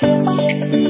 嗯。